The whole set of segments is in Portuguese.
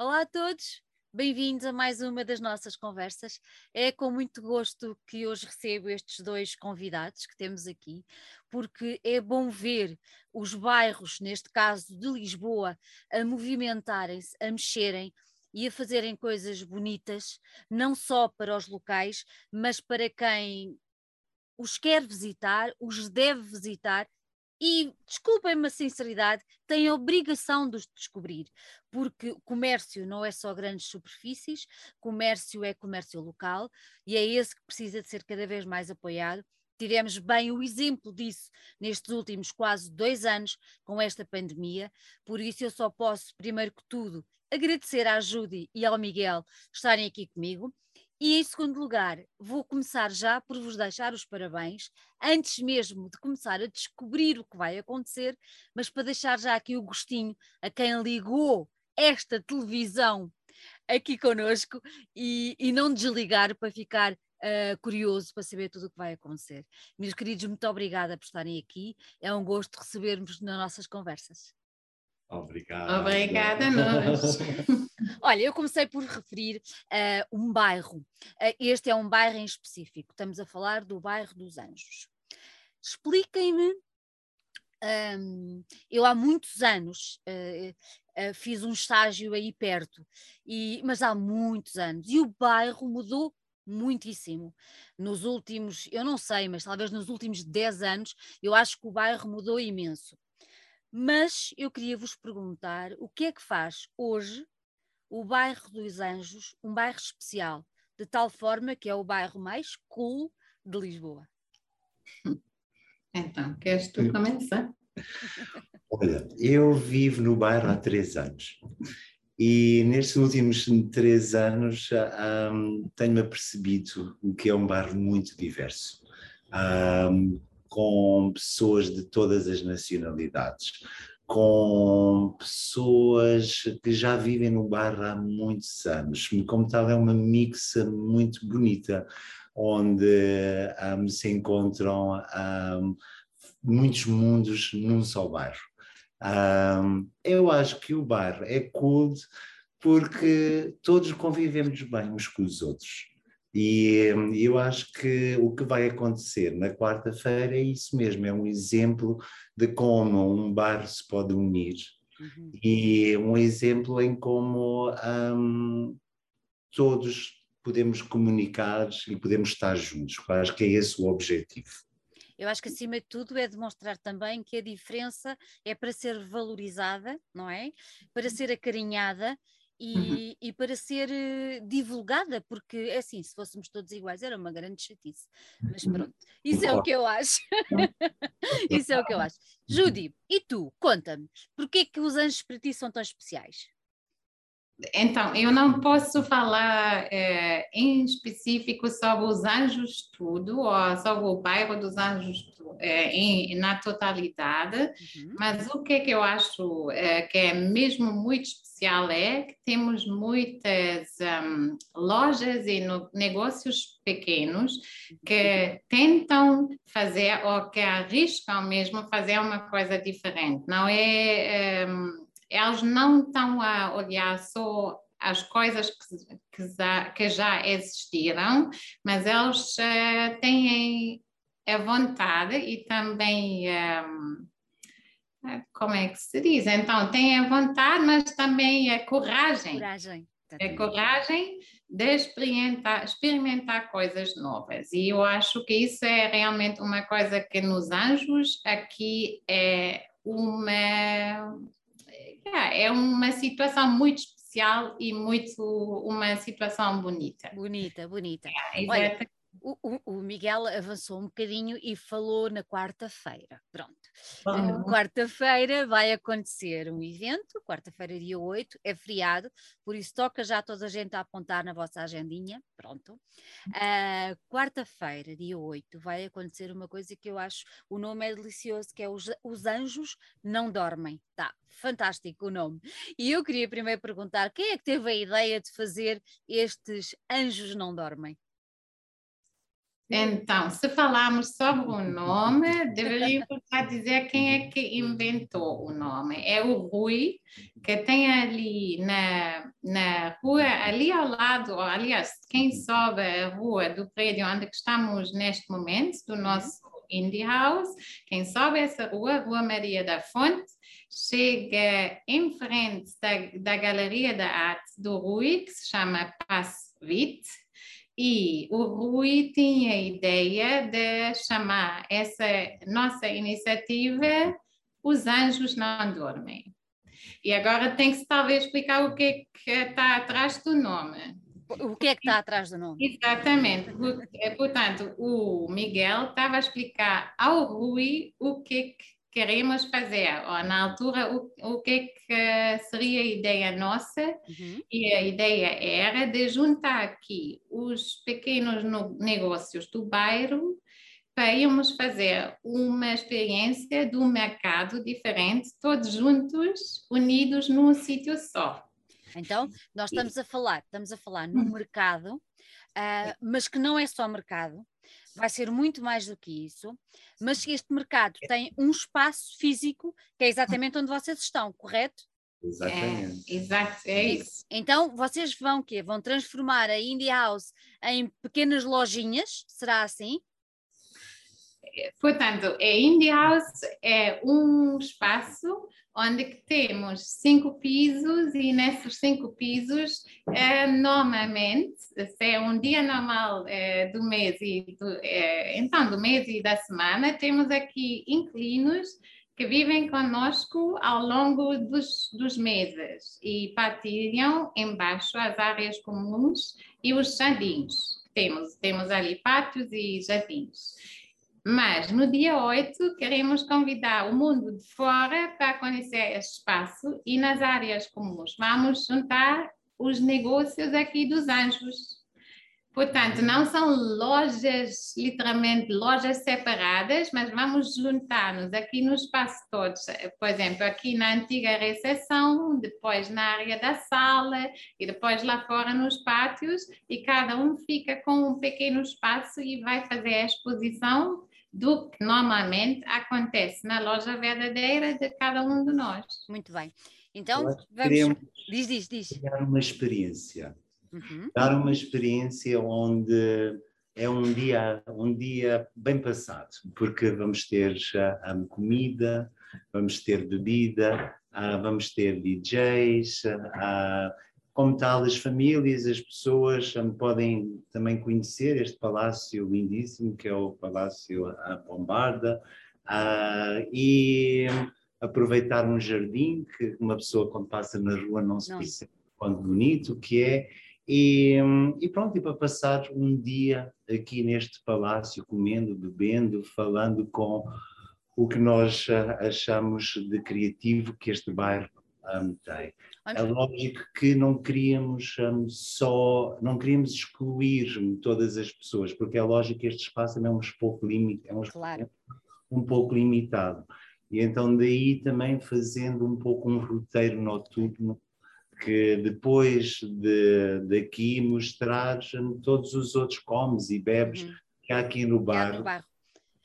Olá a todos, bem-vindos a mais uma das nossas conversas. É com muito gosto que hoje recebo estes dois convidados que temos aqui, porque é bom ver os bairros, neste caso de Lisboa, a movimentarem-se, a mexerem e a fazerem coisas bonitas, não só para os locais, mas para quem os quer visitar, os deve visitar e, desculpem-me a sinceridade, têm a obrigação de os descobrir, porque comércio não é só grandes superfícies, comércio é comércio local e é esse que precisa de ser cada vez mais apoiado. Tivemos bem o exemplo disso nestes últimos quase dois anos com esta pandemia, por isso eu só posso, primeiro que tudo, agradecer à Judy e ao Miguel estarem aqui comigo e em segundo lugar, vou começar já por vos deixar os parabéns, antes mesmo de começar a descobrir o que vai acontecer, mas para deixar já aqui o gostinho a quem ligou esta televisão aqui conosco e, e não desligar para ficar uh, curioso para saber tudo o que vai acontecer. Meus queridos, muito obrigada por estarem aqui. É um gosto receber-vos nas nossas conversas. Obrigado. Obrigada a nós. Olha, eu comecei por referir uh, um bairro. Uh, este é um bairro em específico. Estamos a falar do bairro dos Anjos. Expliquem-me. Um, eu há muitos anos uh, fiz um estágio aí perto, e, mas há muitos anos, e o bairro mudou muitíssimo. Nos últimos, eu não sei, mas talvez nos últimos 10 anos, eu acho que o bairro mudou imenso. Mas eu queria vos perguntar o que é que faz hoje o bairro dos Anjos um bairro especial, de tal forma que é o bairro mais cool de Lisboa. Então, queres tu começar? Olha, eu vivo no bairro há três anos e nestes últimos três anos um, tenho-me apercebido que é um bairro muito diverso. Um, com pessoas de todas as nacionalidades, com pessoas que já vivem no bairro há muitos anos. Como tal, é uma mixa muito bonita, onde um, se encontram um, muitos mundos num só bairro. Um, eu acho que o bairro é cool porque todos convivemos bem uns com os outros. E eu acho que o que vai acontecer na quarta-feira é isso mesmo, é um exemplo de como um bairro se pode unir uhum. e um exemplo em como um, todos podemos comunicar e podemos estar juntos. Eu acho que é esse o objetivo. Eu acho que acima de tudo é demonstrar também que a diferença é para ser valorizada, não é? Para ser acarinhada Uhum. e, e, para ser uh, divulgada, porque é assim, se fôssemos todos iguais era uma grande chatice. Mas uhum. pronto, isso é o que eu acho. isso é o que eu acho. Judy, e tu, conta-me, porquê que os anjos para ti são tão especiais? Então, eu não posso falar é, em específico sobre os anjos tudo, ou sobre o bairro dos anjos é, em, na totalidade, uhum. mas o que, é que eu acho é, que é mesmo muito especial é que temos muitas um, lojas e no, negócios pequenos que uhum. tentam fazer ou que arriscam mesmo fazer uma coisa diferente. Não é... Um, elas não estão a olhar só as coisas que, que, já, que já existiram, mas eles uh, têm a vontade e também. Um, eh, como é que se diz? Então, têm a vontade, mas também a coragem. Coragem. A coragem de experimentar, experimentar coisas novas. E eu acho que isso é realmente uma coisa que nos anjos aqui é uma é, é uma situação muito especial e muito uma situação bonita. Bonita, bonita. É, Olha, o, o, Miguel avançou um bocadinho e falou na quarta-feira. Pronto. Uh, quarta-feira vai acontecer um evento, quarta-feira, dia 8, é feriado, por isso toca já toda a gente a apontar na vossa agendinha. Pronto. Uh, quarta-feira, dia 8, vai acontecer uma coisa que eu acho o nome é delicioso, que é Os, os Anjos Não Dormem. Tá, fantástico o nome. E eu queria primeiro perguntar: quem é que teve a ideia de fazer estes Anjos Não Dormem? Então, se falarmos sobre o nome, deveríamos dizer quem é que inventou o nome. É o Rui, que tem ali na, na rua, ali ao lado, aliás, quem sobe a rua do prédio onde estamos neste momento, do nosso Indie House, quem sobe essa rua, Rua Maria da Fonte, chega em frente da, da Galeria da Arte do Rui, que se chama Passo Vite, e o Rui tinha a ideia de chamar essa nossa iniciativa Os Anjos Não Dormem. E agora tem que talvez explicar o que é que está atrás do nome. O que é que está atrás do nome? Exatamente. É, portanto, o Miguel estava a explicar ao Rui o que é que queremos fazer, ou na altura, o, o que é que seria a ideia nossa, uhum. e a ideia era de juntar aqui os pequenos negócios do bairro para irmos fazer uma experiência de um mercado diferente, todos juntos, unidos num sítio só. Então, nós estamos a falar, estamos a falar no hum. mercado, uh, mas que não é só mercado, vai ser muito mais do que isso, mas este mercado tem um espaço físico que é exatamente onde vocês estão, correto? Exatamente. É, exato, é isso. Então, vocês vão quê? Vão transformar a Indie House em pequenas lojinhas, será assim? Portanto, a Indie House é um espaço onde temos cinco pisos e nesses cinco pisos, é, normalmente, se é um dia normal é, do mês e do, é, então do mês e da semana, temos aqui inquilinos que vivem conosco ao longo dos, dos meses e partilham embaixo as áreas comuns e os jardins. Temos, temos ali pátios e jardins. Mas no dia 8 queremos convidar o mundo de fora para conhecer este espaço e nas áreas comuns vamos juntar os negócios aqui dos anjos. Portanto, não são lojas, literalmente lojas separadas, mas vamos juntar-nos aqui no espaço todos. Por exemplo, aqui na antiga recepção, depois na área da sala e depois lá fora nos pátios, e cada um fica com um pequeno espaço e vai fazer a exposição do que normalmente acontece na loja verdadeira de cada um de nós. Muito bem. Então, vamos. Diz, diz, diz. Dar uma experiência. Uhum. Dar uma experiência onde é um dia, um dia bem passado, porque vamos ter já a comida, vamos ter bebida, ah, vamos ter DJs, ah, como tal, as famílias, as pessoas podem também conhecer este palácio lindíssimo que é o Palácio a Bombarda uh, e aproveitar um jardim que uma pessoa quando passa na rua não se percebe quanto bonito que é e, e, pronto, e para passar um dia aqui neste palácio, comendo, bebendo, falando com o que nós ah, achamos de criativo que este bairro um, tem. É lógico que não queríamos um, só, não queríamos excluir todas as pessoas, porque é lógico que este espaço também é um pouco limitado, é um, claro. um pouco limitado. E então daí também fazendo um pouco um roteiro noturno que depois de, daqui mostrar todos os outros comes e bebes uhum. que há aqui no bar.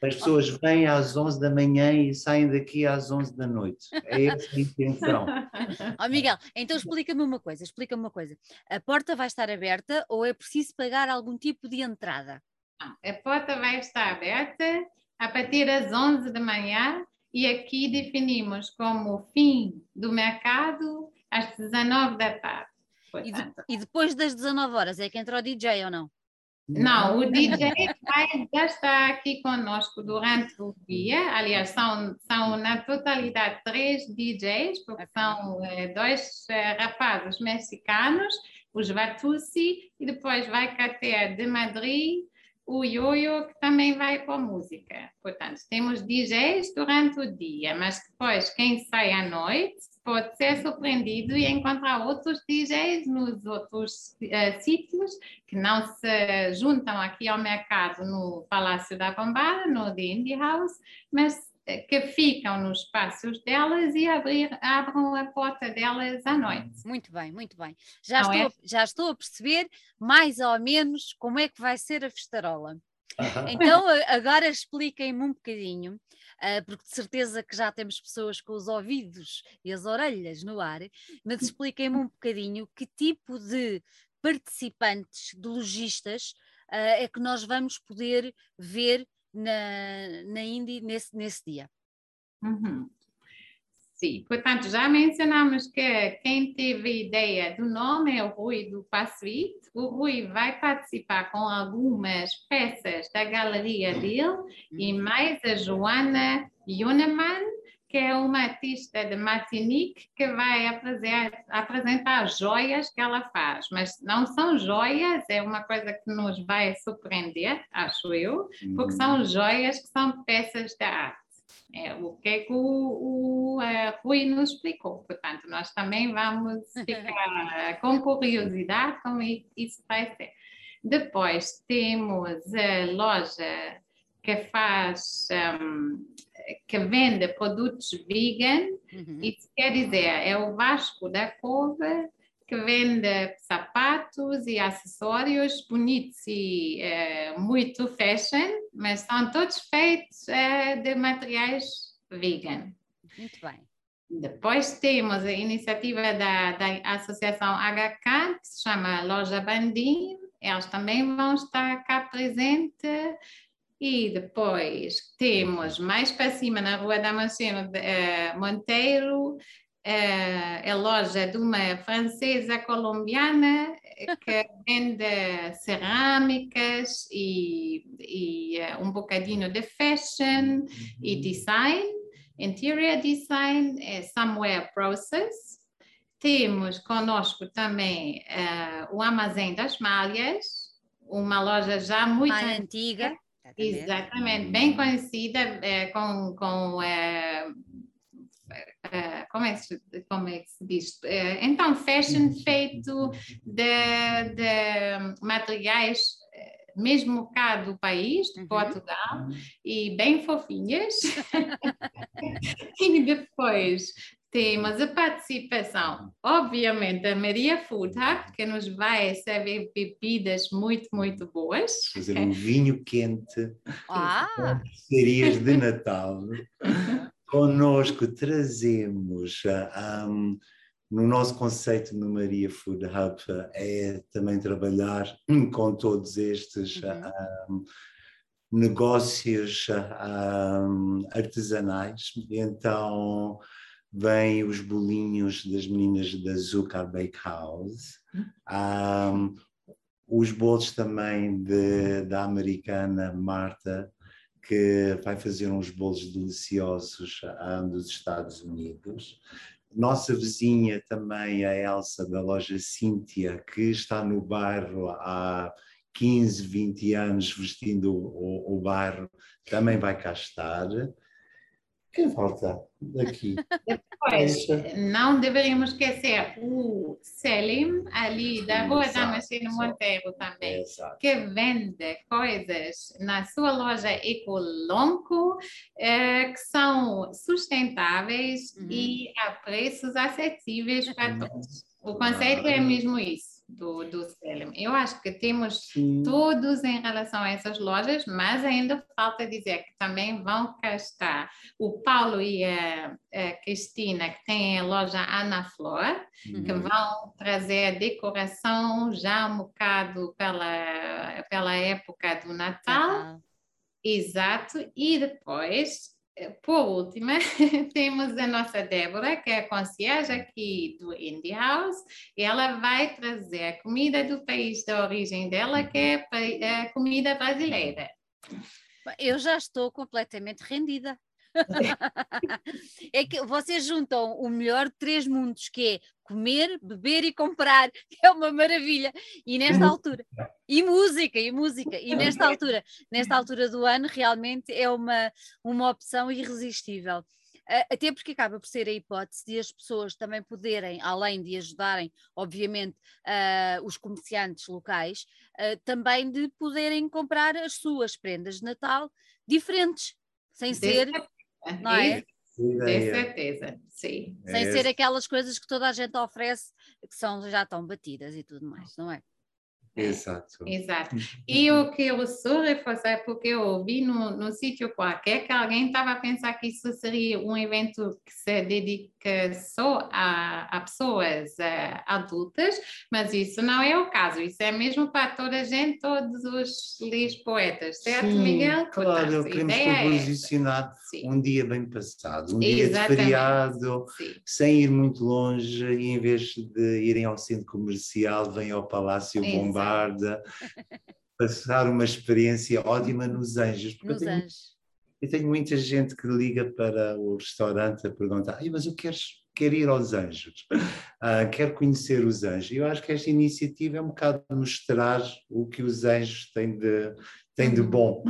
As pessoas vêm às 11 da manhã e saem daqui às 11 da noite. É essa a intenção. oh, Miguel, então explica-me uma coisa, explica-me uma coisa. A porta vai estar aberta ou é preciso pagar algum tipo de entrada? A porta vai estar aberta a partir das 11 da manhã e aqui definimos como fim do mercado às 19 da tarde. E, de, e depois das 19 horas é que entra o DJ ou não? Não, o DJ vai, já está aqui conosco durante o dia. Aliás, são, são na totalidade três DJs, porque são é, dois é, rapazes mexicanos, os Vatusi, e depois vai ter de Madrid o Yoyo, que também vai com música. Portanto, temos DJs durante o dia, mas depois quem sai à noite pode ser surpreendido e encontrar outros DJs nos outros uh, sítios que não se juntam aqui ao mercado no Palácio da Bombada, no The Indie House, mas eh, que ficam nos espaços delas e abrir, abram a porta delas à noite. Muito bem, muito bem. Já, estou, é? já estou a perceber mais ou menos como é que vai ser a festarola. Então, agora expliquem-me um bocadinho, uh, porque de certeza que já temos pessoas com os ouvidos e as orelhas no ar, mas expliquem-me um bocadinho que tipo de participantes, de lojistas, uh, é que nós vamos poder ver na, na Indy nesse, nesse dia. Uhum. Sim, portanto, já mencionamos que quem teve ideia do nome é o Rui do Passuit. O Rui vai participar com algumas peças da galeria dele e mais a Joana Yuneman, que é uma artista de Martinique que vai apresentar, apresentar joias que ela faz. Mas não são joias, é uma coisa que nos vai surpreender, acho eu, porque são uhum. joias que são peças de arte. É, o que é que o, o Rui nos explicou. Portanto, nós também vamos ficar com curiosidade como isso vai ser. Depois temos a loja que faz, um, que vende produtos vegan, uhum. isso quer dizer, é o Vasco da Cova que vende sapatos e acessórios bonitos e é, muito fashion, mas são todos feitos é, de materiais vegan. Muito bem. Depois temos a iniciativa da, da Associação HK, que se chama Loja Bandim, eles também vão estar cá presentes. E depois temos mais para cima, na Rua Damasceno uh, Monteiro, é a loja de uma francesa colombiana que vende cerâmicas e, e eh, um bocadinho de fashion uhum. e design, interior design, é Somewhere Process. Temos conosco também uh, o Armazém das Malhas, uma loja já muito Mais antiga. Exatamente, bem conhecida, é, com, com é, Uh, como, é que, como é que se diz? Uh, então, fashion feito de, de materiais mesmo cá do país, de uhum. Portugal, e bem fofinhas. e depois temos a participação, obviamente, da Maria Food Hub, que nos vai servir bebidas muito, muito boas. Fazer um vinho quente, ah. serias de Natal. Conosco trazemos, um, no nosso conceito no Maria Food Hub, é também trabalhar com todos estes uhum. um, negócios um, artesanais. Então, vêm os bolinhos das meninas da Zuka Bake House, um, os bolos também de, da americana Marta, que vai fazer uns bolos deliciosos dos Estados Unidos. Nossa vizinha também, a Elsa, da loja Cíntia, que está no bairro há 15, 20 anos vestindo o, o bairro, também vai cá estar. Quem falta daqui? Depois, não deveríamos esquecer o Selim, ali da Rua Damasceno Monteiro também, Exato. que vende coisas na sua loja Ecolonco, eh, que são sustentáveis uhum. e a preços acessíveis para todos. O conceito é mesmo isso do, do Selim. Eu acho que temos Sim. todos em relação a essas lojas, mas ainda falta dizer que também vão cá estar o Paulo e a, a Cristina, que têm a loja Ana Flor, uhum. que vão trazer decoração já um bocado pela, pela época do Natal. Uhum. Exato, e depois por último, temos a nossa Débora, que é a concierge aqui do Indie House, e ela vai trazer a comida do país da origem dela, que é a comida brasileira. Eu já estou completamente rendida. é que vocês juntam o melhor de três mundos, que é comer, beber e comprar, é uma maravilha. E nesta altura, e música, e música, e nesta altura, nesta altura do ano, realmente é uma, uma opção irresistível. Até porque acaba por ser a hipótese de as pessoas também poderem, além de ajudarem, obviamente, uh, os comerciantes locais, uh, também de poderem comprar as suas prendas de Natal diferentes, sem ser não é? Com certeza, sim. Sem é ser aquelas coisas que toda a gente oferece que são, já estão batidas e tudo mais, não é? Exato. Exato. E o que eu sou reforçar, porque eu ouvi no, no sítio qualquer que alguém estava a pensar que isso seria um evento que se dedica só a, a pessoas uh, adultas, mas isso não é o caso. Isso é mesmo para toda a gente, todos os lis poetas, certo, Sim, Miguel? Claro, Portanto, a queremos ideia é um dia bem passado, um dia de Exatamente. feriado, Sim. sem ir muito longe, e em vez de irem ao centro comercial, vêm ao Palácio Exato. Passar uma experiência ótima nos Anjos. Porque eu Nos tenho, anjos. eu tenho muita gente que liga para o restaurante a perguntar: "Ai, mas eu quero, quero ir aos Anjos, Ah, quero conhecer os Anjos. Eu acho que esta iniciativa é um bocado mostrar o que os Anjos têm de, têm de bom.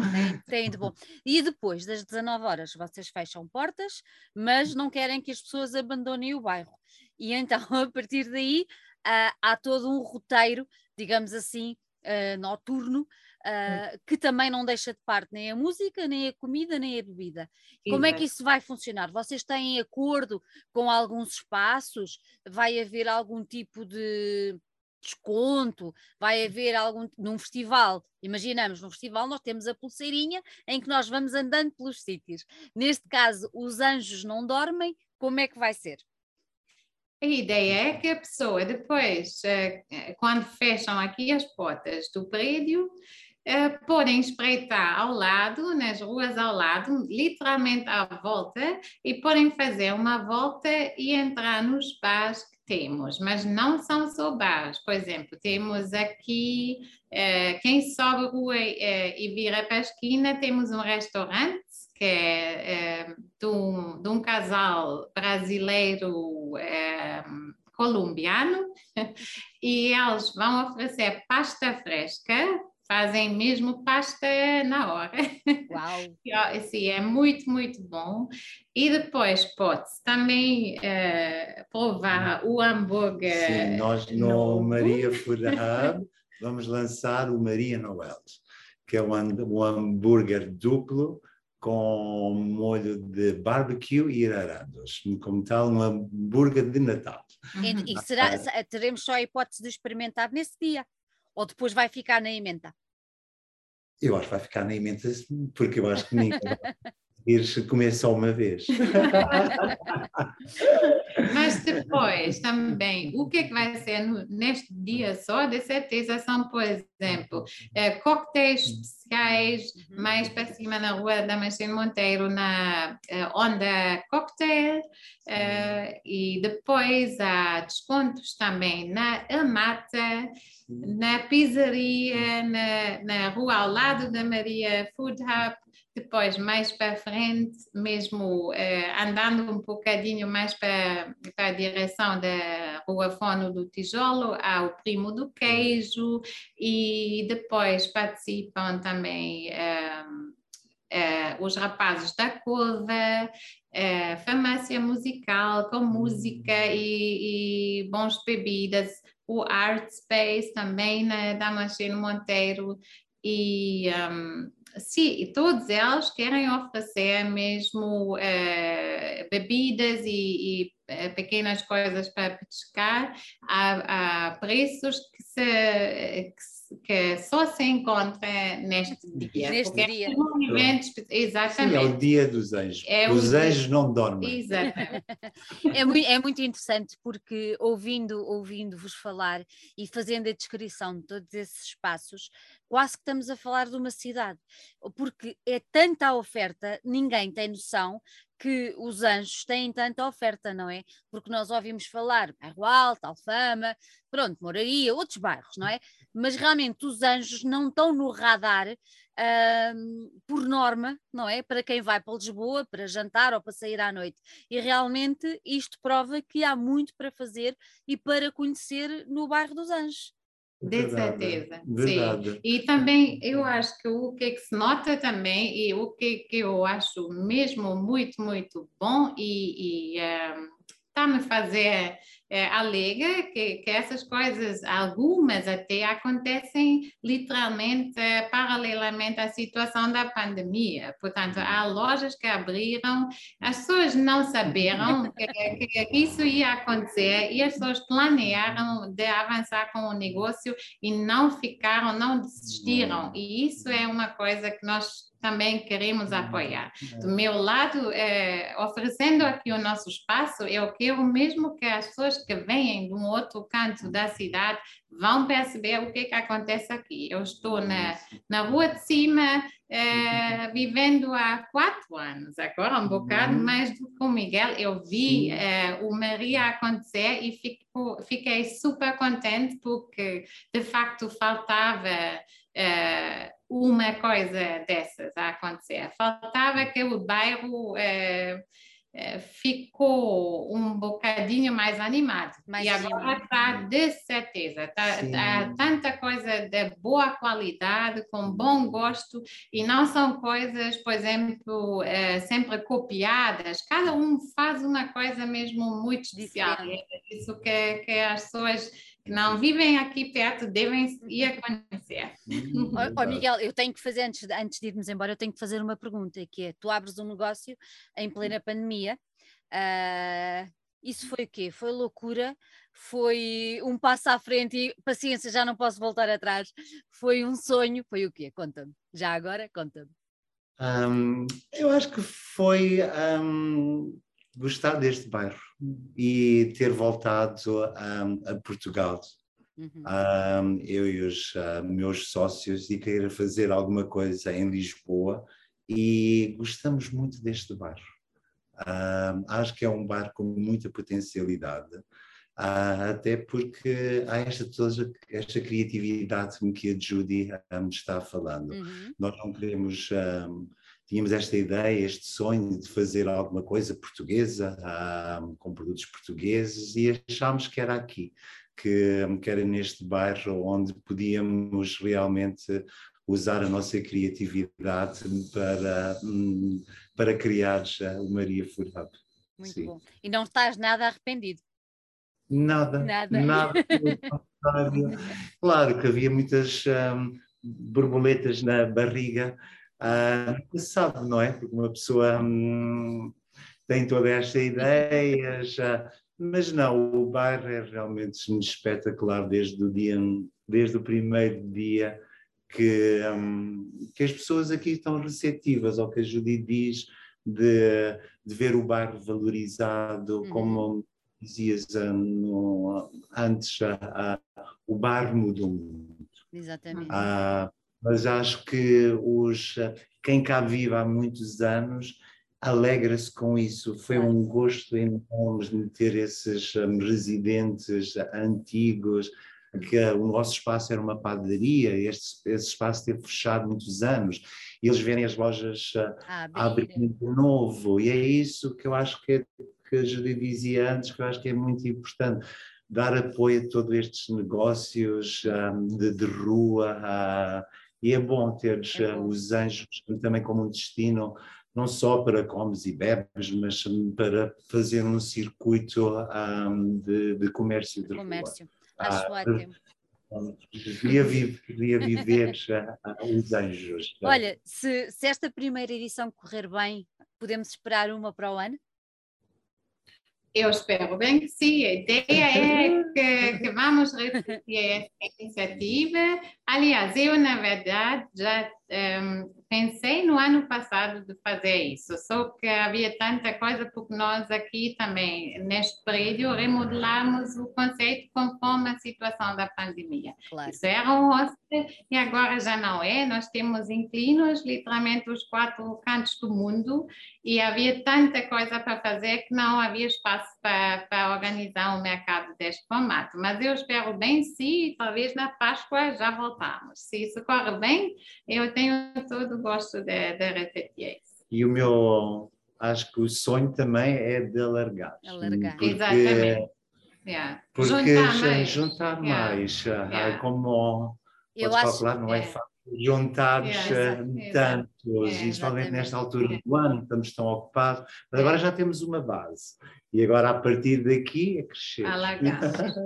Tem de bom. E depois das 19 horas vocês fecham portas, mas não querem que as pessoas abandonem o bairro. E então, a partir daí, ah, há todo um roteiro, digamos assim, ah, noturno, ah, que também não deixa de parte nem a música, nem a comida, nem a bebida. Como é que isso vai funcionar? Vocês têm acordo com alguns espaços? Vai haver algum tipo de desconto? Vai haver algum num festival? Imaginamos, num festival nós temos a pulseirinha em que nós vamos andando pelos sítios. Neste caso, os anjos não dormem, como é que vai ser? A ideia é que a pessoa depois, eh, eh, quando fecham aqui as portas do prédio, eh, podem espreitar ao lado, nas ruas ao lado, literalmente à volta, e podem fazer uma volta e entrar nos bares que temos, mas não são só bares. Por exemplo, temos aqui, quem sobe a rua e vira para a esquina, temos um restaurante que é, eh, de, um, de um casal brasileiro eh, colombiano e eles vão oferecer pasta fresca, fazem mesmo pasta na hora. Uau! E, Sim, é muito, muito bom. E depois pode-se também eh, provar o hambúrguer. Sim, nós no novo. Maria Food Hub vamos lançar o Maria Noel, que é um, ham- um hambúrguer duplo com molho de barbecue e ararandos. Como tal, um hambúrguer de Natal. E, Uhum. e será, se- teremos só a hipótese de experimentar nesse dia? Ou depois vai ficar na emenda? Eu acho que vai ficar na emenda, porque eu acho que ninguém vai conseguir comer só uma vez. Mas depois também, o que é que vai ser no- neste dia só? De certeza são, por exemplo, eh, coquetéis especiais, mais para cima na rua da Machine Monteiro, na eh, Onda Cocktail, eh, e depois há descontos também na Amata, na pizzaria, na, na rua ao lado da Maria Food Hub, depois mais para frente, mesmo eh, andando um bocadinho mais para, para a direção da Rua Fono do Tijolo, há o Primo do Queijo e depois participam também eh, eh, os rapazes da curva, farmácia musical com música e, e bons bebidas, o Art Space também na Damasceno Monteiro e um, sim, e todos eles querem oferecer mesmo eh, bebidas e, e, eh, pequenas coisas para petiscar a, a preços que, se, que, se- que só se encontra neste dia. Neste porque dia. É um evento espe- Sim, é o exatamente. dia dos anjos. É Os dia- anjos não dormem. Exatamente. É muito, é muito interessante porque ouvindo, ouvindo-vos falar e fazendo a descrição de todos esses espaços, quase que estamos a falar de uma cidade, porque é tanta a oferta, ninguém tem noção que os anjos têm tanta oferta, não é? Porque nós ouvimos falar bairro Alto, Alfama, pronto, Moraria, outros bairros, não é? Mas realmente os anjos não estão no radar ahm, por norma, não é? Para quem vai para Lisboa, para jantar ou para sair à noite. E realmente isto prova que há muito para fazer e para conhecer no bairro dos Anjos. De Verdade, certeza, sim. E também eu acho que o que, é se nota também e o que, que eu acho mesmo muito, muito bom e, e, ehm, está-me fazer é, alega que, que essas coisas, algumas até acontecem literalmente, é, paralelamente à situação da pandemia. Portanto, há lojas que abriram, as pessoas não saberam que, que isso ia acontecer e as pessoas planearam de avançar com o negócio e não ficaram, não desistiram. E isso é uma coisa que nós também queremos uhum. apoiar. É. Do meu lado, é, oferecendo aqui o nosso espaço, eu quero mesmo que as pessoas que vêm de um outro canto da cidade vão perceber o que, é que acontece aqui. Eu estou na, na rua de cima, é, uhum. vivendo há quatro anos, agora um bocado uhum. mais do que o Miguel. Eu vi é, o Maria acontecer e fico, fiquei super contente porque, de facto, faltava uh, uma coisa dessas a acontecer. Faltava que o bairro uh, ficou um bocadinho mais animado. Mais e agora está de certeza. Está tá tanta coisa de boa qualidade, com bom gosto, e não são coisas, por exemplo, sempre copiadas. Cada um faz uma coisa mesmo muito especial. É isso que, que as pessoas não vivem aqui perto devem ir conhecer. oh, Miguel, eu tenho que fazer, antes, antes de irmos embora, eu tenho que fazer uma pergunta, que é, tu abres um negócio em plena pandemia, uh, isso foi o quê? Foi loucura? Foi um passo à frente e paciência, já não posso voltar atrás. Foi um sonho? Foi o quê? Conta-me. Já agora, conta-me. Um, eu acho que foi um, gostar deste bairro e ter voltado a, a Portugal. Uhum. Um, eu e os uh, meus sócios e querer fazer alguma coisa em Lisboa e gostamos muito deste bairro. Um, acho que é um bairro com muita potencialidade, uh, até porque há esta, toda esta criatividade que a Judy um, está falando. Uhum. Nós não queremos tínhamos esta ideia, este sonho de fazer alguma coisa portuguesa, um, com produtos portugueses, e achámos que era aqui, que, que era neste bairro onde podíamos realmente usar a nossa criatividade para, hum, para criar o Maria Hub. Muito Sim. bom. E não estás nada arrependido? Nada. Nada. nada, nada. claro que havia muitas um, borboletas na barriga, ah, sabe, não é? Porque uma pessoa hum, tem toda esta ideia, já, mas não, o bairro é realmente espetacular desde o dia, desde o primeiro dia que, hum, que as pessoas aqui estão receptivas ao que a Judy diz de, de ver o bairro valorizado, uhum. como dizias um, antes, o bairro mudou muito. Exatamente. Ah, mas acho que os, quem cá vive há muitos anos alegra-se com isso. Foi um gosto enorme de ter esses um, residentes antigos, que o nosso espaço era uma padaria, este, esse espaço teve fechado muitos anos, e eles verem as lojas uh, abrir de novo, e é isso que eu acho que, é, que a Judy dizia antes, que eu acho que é muito importante, dar apoio a todos estes negócios um, de, de, rua, e é bom ter é eh, bom. os anjos também como um destino, não só para comes e bebes, mas para fazer um circuito um, de, de, comércio de comércio. Rua. Acho ah, ótimo. Viver, queria viver os anjos. Olha, se, se esta primeira edição correr bem, podemos esperar uma para o ano? Eu espero bem que sim. A ideia é que, que vamos repetir essa iniciativa. Aliás, eu, na verdade, já um, pensei no ano passado de fazer isso, só que havia tanta coisa, porque nós aqui também, neste prédio, remodelamos o conceito conforme a situação da pandemia. Claro. Isso era um hostel e agora já não é. Nós temos inclinos, literalmente os quatro cantos do mundo, e havia tanta coisa para fazer que não havia espaço para, organizar um mercado deste formato. Mas eu espero bem, sim, talvez na Páscoa já voltamos. Se isso corre bem, eu tenho todo o gosto de, de repetir isso. E o meu, acho que o sonho também é de alargar. Alargar. Porque, Exatamente. Yeah. Porque juntar mais. Juntar yeah. mais. Yeah. Como eu podes acho, calcular, não é, é fácil. Juntados é, tantos, é, principalmente nesta altura do ano, estamos tão ocupados, mas agora já temos uma base. E agora, a partir daqui, é crescer.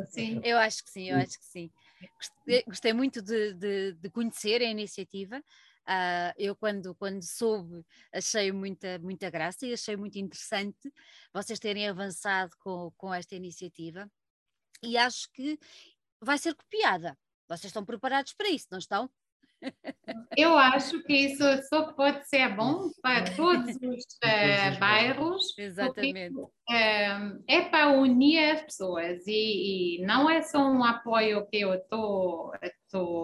sim. Eu acho que sim, eu acho que sim. Gostei, gostei muito de, de, de, conhecer a iniciativa. Uh, eu, quando, quando soube, achei muita, muita graça e achei muito interessante vocês terem avançado com, com esta iniciativa. E acho que vai ser copiada. Vocês estão preparados para isso, não estão? Eu acho que isso só pode ser bom para todos os uh, bairros. Exatamente. Porque, uh, é para unir as pessoas e, e, não é só um apoio que eu estou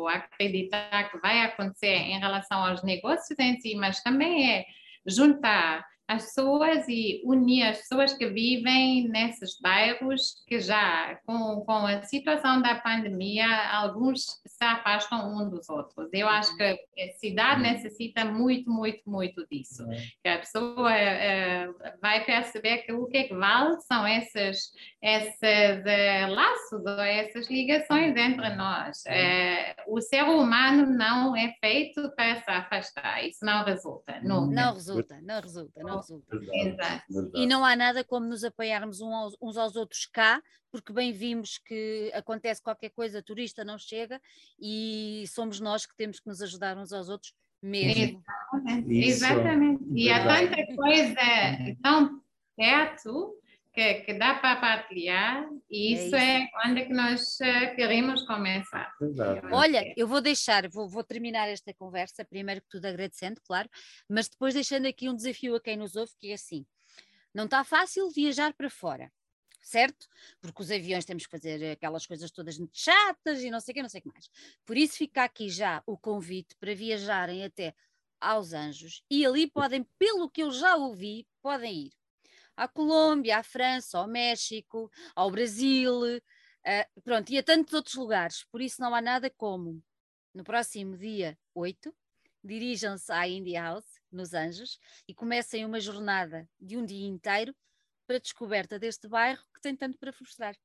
a acreditar que vai acontecer em relação aos negócios em si, mas também é juntar as pessoas e unir as pessoas que vivem nesses bairros que já, com, com a situação da pandemia, alguns se afastam um dos outros. Eu acho que a cidade uhum. necessita muito, muito, muito disso. Uhum. Que a pessoa uh, vai perceber que o que é que vale são esses, esses uh, laços ou essas ligações entre nós. Uh, o ser humano não é feito para se afastar. Isso não resulta. Nunca. Não resulta, não resulta. Não resulta. Verdade, E não há nada como nos apoiarmos uns aos outros cá, porque bem vimos que acontece qualquer coisa, turista não chega e somos nós que temos que nos ajudar uns aos outros mesmo. Exatamente. Exatamente. E há tanta coisa tão perto que, que dá para partilhar e é isso é, isso. é onde que nós eh, queremos começar. Exato. Olha, eu vou deixar, vou, vou, terminar esta conversa, primeiro que tudo agradecendo, claro, mas depois deixando aqui um desafio a quem nos ouve, que é assim, não está fácil viajar para fora, certo? Porque os aviões temos que fazer aquelas coisas todas muito chatas e não sei o que, não sei o que mais. Por isso fica aqui já o convite para viajarem até aos Anjos e ali podem, pelo que eu já ouvi, podem ir à Colômbia, à França, ao México, ao Brasil, uh, pronto, e a tantos outros lugares. Por isso não há nada como, no próximo dia 8, dirijam-se à India House, nos Anjos, e comecem uma jornada de um dia inteiro para a descoberta deste bairro que tem tanto para frustrar.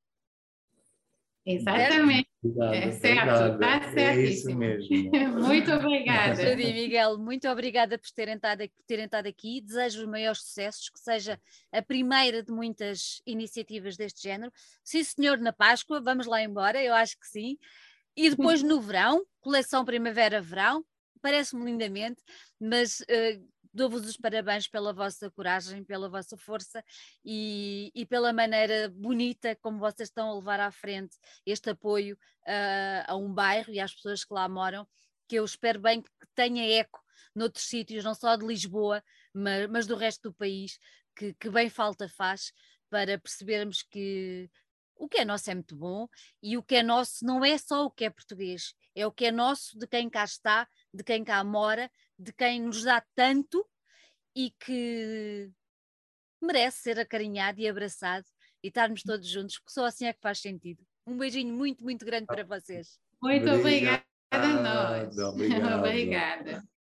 Exatamente. Obrigado, é certo, está certíssimo. É isso mesmo. muito obrigada. Judy Miguel, muito obrigada por terem, estado, por terem estado aqui. Desejo os maiores sucessos, que seja a primeira de muitas iniciativas deste género. Sim, senhor, na Páscoa, vamos lá embora, eu acho que sim. E depois no verão, coleção primavera-verão, parece-me lindamente, mas uh, dou-vos os parabéns pela vossa coragem, pela vossa força e, e, pela maneira bonita como vocês estão a levar à frente este apoio uh, a um bairro e às pessoas que lá moram, que eu espero bem que tenha eco noutros sítios, não só de Lisboa, mas, mas do resto do país, que, que bem falta faz para percebermos que o que é nosso é muito bom e o que é nosso não é só o que é português, é o que é nosso de quem cá está, de quem cá mora, de quem nos dá tanto e que merece ser acarinhado e abraçado e estarmos hum. todos juntos, porque só assim é que faz sentido. Um beijinho muito, muito grande para vocês. Muito obrigada, obrigada a nós. Obrigado. Obrigada.